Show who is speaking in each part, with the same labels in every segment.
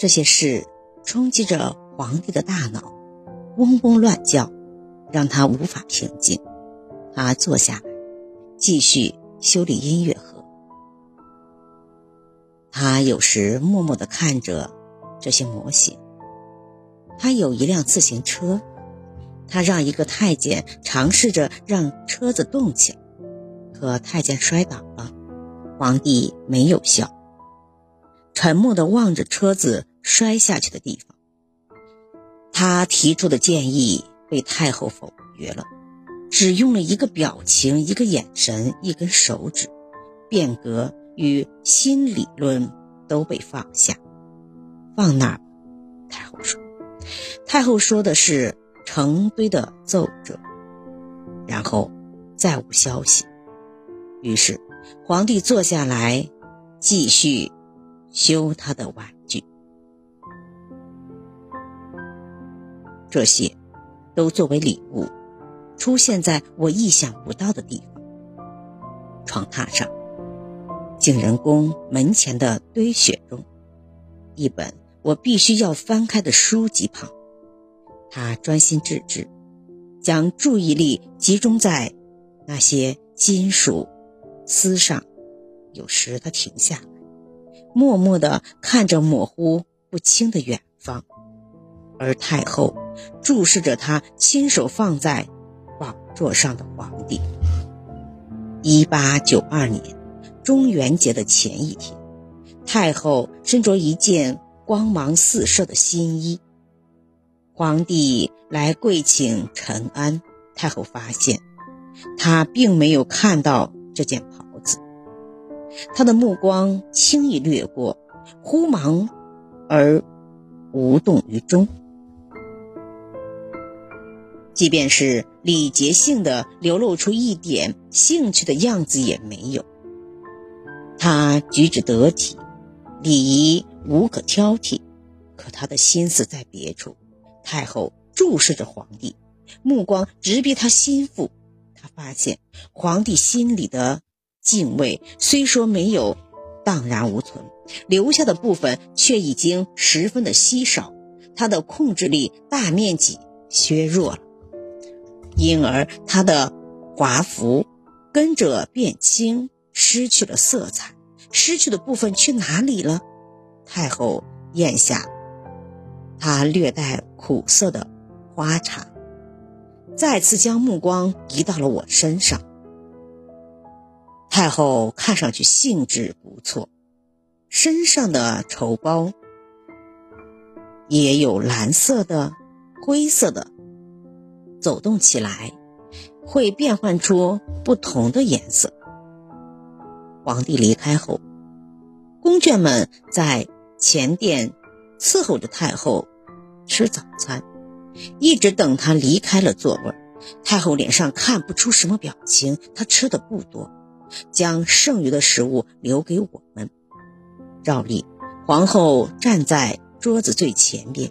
Speaker 1: 这些事冲击着皇帝的大脑，嗡嗡乱叫，让他无法平静。他坐下，继续修理音乐盒。他有时默默地看着这些模型。他有一辆自行车，他让一个太监尝试着让车子动起来，可太监摔倒了。皇帝没有笑，沉默地望着车子摔下去的地方。他提出的建议被太后否决了，只用了一个表情、一个眼神、一根手指，变革与新理论都被放下。放那儿，太后说。太后说的是成堆的奏折，然后再无消息。于是皇帝坐下来，继续修他的碗这些都作为礼物，出现在我意想不到的地方：床榻上、景仁宫门前的堆雪中，一本我必须要翻开的书籍旁。他专心致志，将注意力集中在那些金属丝上。有时他停下来，默默地看着模糊不清的远方，而太后注视着他亲手放在宝座上的皇帝。一八九二年中元节的前一天，太后身着一件光芒四射的新衣。皇帝来跪请陈安，太后发现他并没有看到这件袍子，他的目光轻易掠过，忽忙而无动于衷，即便是礼节性的流露出一点兴趣的样子也没有。他举止得体，礼仪无可挑剔，可他的心思在别处。太后注视着皇帝，目光直逼他心腹。他发现皇帝心里的敬畏虽说没有荡然无存，留下的部分却已经十分的稀少。他的控制力大面积削弱了，因而他的华服跟着变轻，失去了色彩。失去的部分去哪里了？太后咽下。他略带苦涩的花茶，再次将目光移到了我身上。太后看上去兴致不错，身上的绸包也有蓝色的、灰色的，走动起来会变换出不同的颜色。皇帝离开后，宫眷们在前殿伺候着太后。吃早餐，一直等他离开了座位。太后脸上看不出什么表情，她吃的不多，将剩余的食物留给我们。照例，皇后站在桌子最前边，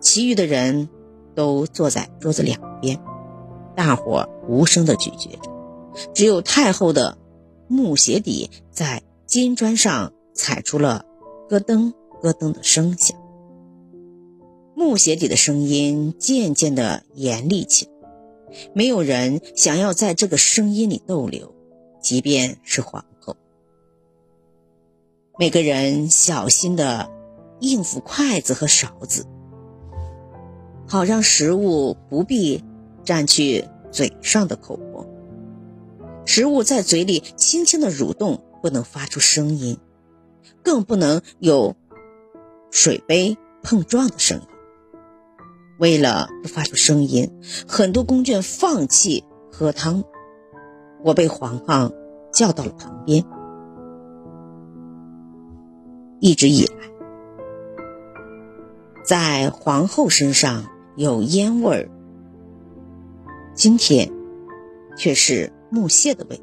Speaker 1: 其余的人都坐在桌子两边，大伙无声的咀嚼着，只有太后的木鞋底在金砖上踩出了咯噔咯噔的声响。木鞋底的声音渐渐的严厉起来，没有人想要在这个声音里逗留，即便是皇后。每个人小心的应付筷子和勺子，好让食物不必占去嘴上的口活。食物在嘴里轻轻的蠕动，不能发出声音，更不能有水杯碰撞的声音。为了不发出声音，很多宫眷放弃喝汤。我被皇上叫到了旁边。一直以来，在皇后身上有烟味儿，今天却是木屑的味道，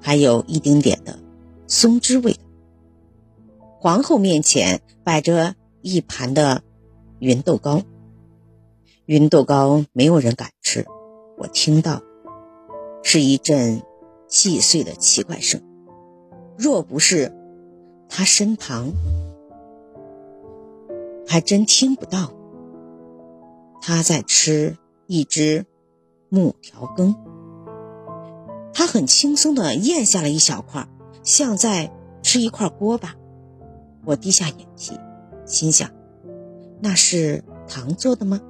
Speaker 1: 还有一丁点的松枝味。皇后面前摆着一盘的。芸豆糕，芸豆糕没有人敢吃。我听到，是一阵细碎的奇怪声。若不是他身旁还真听不到。他在吃一只木条羹，他很轻松地咽下了一小块，像在吃一块锅巴。我低下眼皮，心想：那是糖做的吗？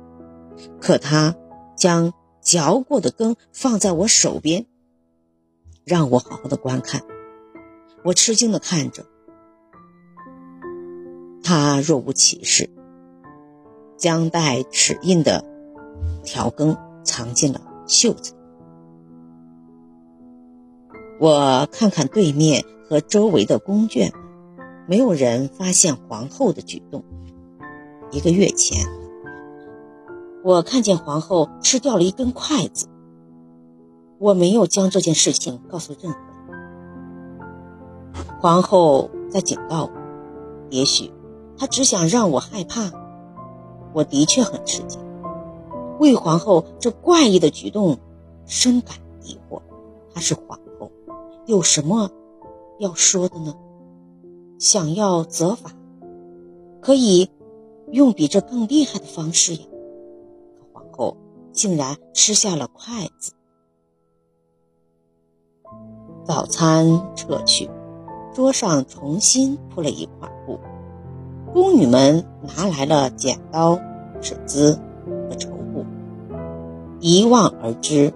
Speaker 1: 可他将嚼过的羹放在我手边，让我好好的观看。我吃惊的看着他，若无其事，将带齿印的条羹藏进了袖子。我看看对面和周围的宫眷，没有人发现皇后的举动。一个月前，我看见皇后吃掉了一根筷子，我没有将这件事情告诉任何人。皇后在警告我，也许她只想让我害怕。我的确很吃惊，魏皇后这怪异的举动深感疑惑。她是皇后，有什么要说的呢？想要责罚，可以用比这更厉害的方式呀。可皇后竟然吃下了筷子。早餐撤去。桌上重新铺了一块，宫女们拿来了剪刀、尺子和绸布。一望而知，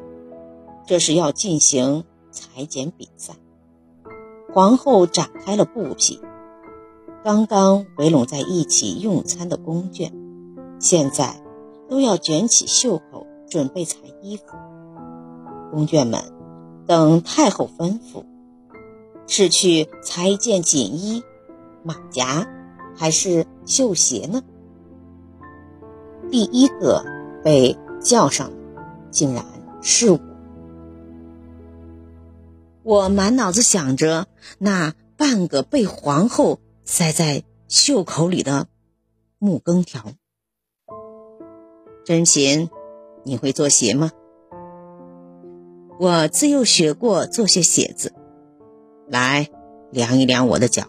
Speaker 1: 这是要进行裁剪比赛。皇后展开了布匹，刚刚围拢在一起用餐的宫眷，现在都要卷起袖口，准备裁衣服。宫眷们等太后吩咐。是去裁一件锦衣、马甲，还是绣鞋呢？第一个被叫上，竟然是我。我满脑子想着那半个被皇后塞在袖口里的木羹条。真琴，你会做鞋吗？我自幼学过做些鞋子。来量一量我的脚，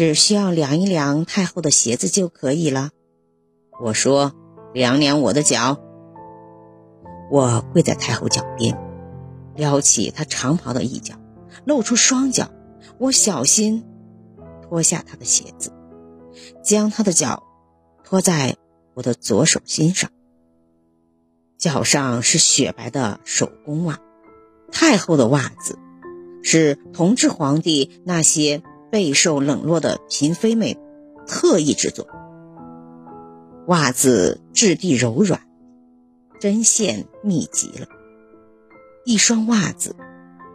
Speaker 1: 只需要量一量太后的鞋子就可以了。我说：“量量我的脚。”我跪在太后脚边，撩起她长袍的一角，露出双脚。我小心脱下她的鞋子，将她的脚托在我的左手心上。脚上是雪白的手工袜，太后的袜子。是同治皇帝那些备受冷落的嫔妃们特意制作。袜子质地柔软，针线密集了。一双袜子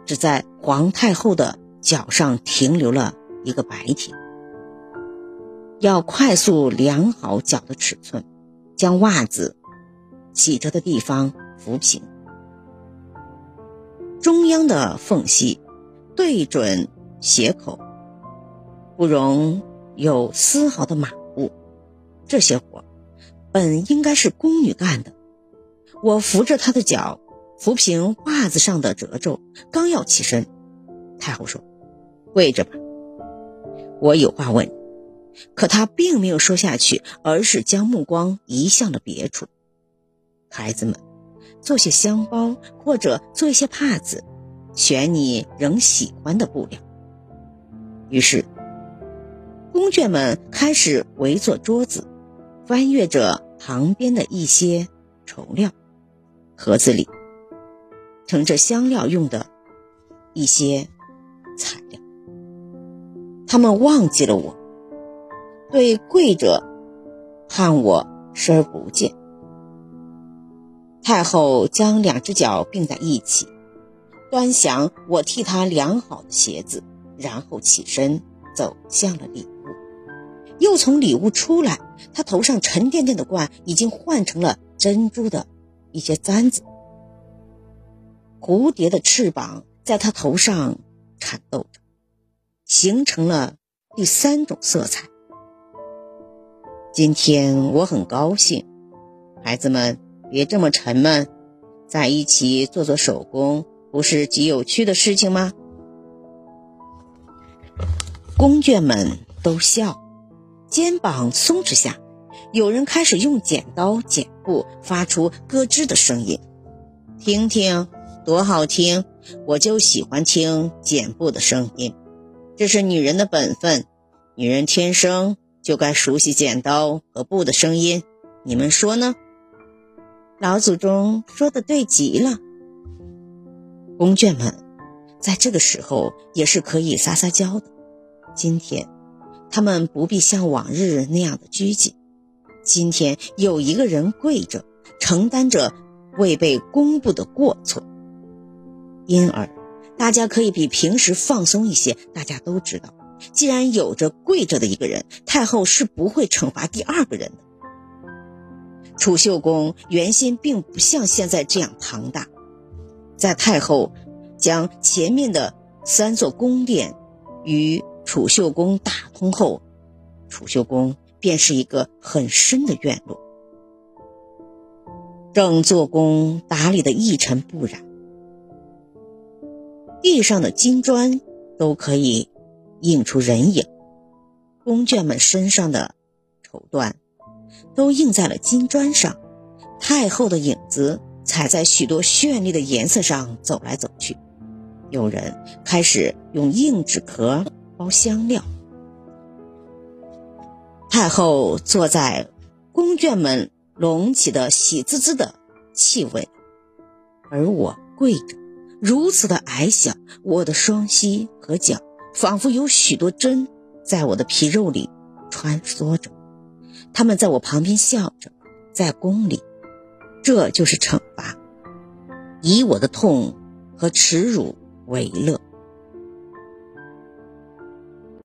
Speaker 1: 只在皇太后的脚上停留了一个白天。要快速量好脚的尺寸，将袜子起着的地方扶平，中央的缝隙。对准鞋口，不容有丝毫的马虎。这些活本应该是宫女干的。我扶着她的脚，扶平袜子上的褶皱，刚要起身，太后说：“跪着吧。”我有话问，可她并没有说下去，而是将目光移向了别处。孩子们，做些香包，或者做一些帕子。选你仍喜欢的布料。于是，宫眷们开始围坐桌子，翻阅着旁边的一些绸料，盒子里盛着香料用的一些材料。他们忘记了我，对跪着看我视而不见。太后将两只脚并在一起。端详我替他量好的鞋子，然后起身走向了礼物，又从里屋出来。他头上沉甸甸的冠已经换成了珍珠的一些簪子，蝴蝶的翅膀在他头上颤抖着，形成了第三种色彩。今天我很高兴，孩子们别这么沉闷，在一起做做手工。不是极有趣的事情吗？宫眷们都笑，肩膀松弛下，有人开始用剪刀剪布，发出咯吱的声音。听听，多好听！我就喜欢听剪布的声音，这是女人的本分。女人天生就该熟悉剪刀和布的声音，你们说呢？
Speaker 2: 老祖宗说的对极了。
Speaker 1: 宫眷们在这个时候也是可以撒撒娇的。今天，他们不必像往日那样的拘谨。今天有一个人跪着，承担着未被公布的过错，因而大家可以比平时放松一些。大家都知道，既然有着跪着的一个人，太后是不会惩罚第二个人的。储秀宫原先并不像现在这样庞大，在太后将前面的三座宫殿与储秀宫打通后，储秀宫便是一个很深的院落。整座宫打理的一尘不染，地上的金砖都可以映出人影，宫眷们身上的绸缎。都映在了金砖上，太后的影子踩在许多绚丽的颜色上走来走去。有人开始用硬纸壳包香料。太后坐在宫眷们隆起的喜滋滋的气味，而我跪着，如此的矮小，我的双膝和脚仿佛有许多针在我的皮肉里穿梭着。他们在我旁边笑着，在宫里，这就是惩罚，以我的痛和耻辱为乐。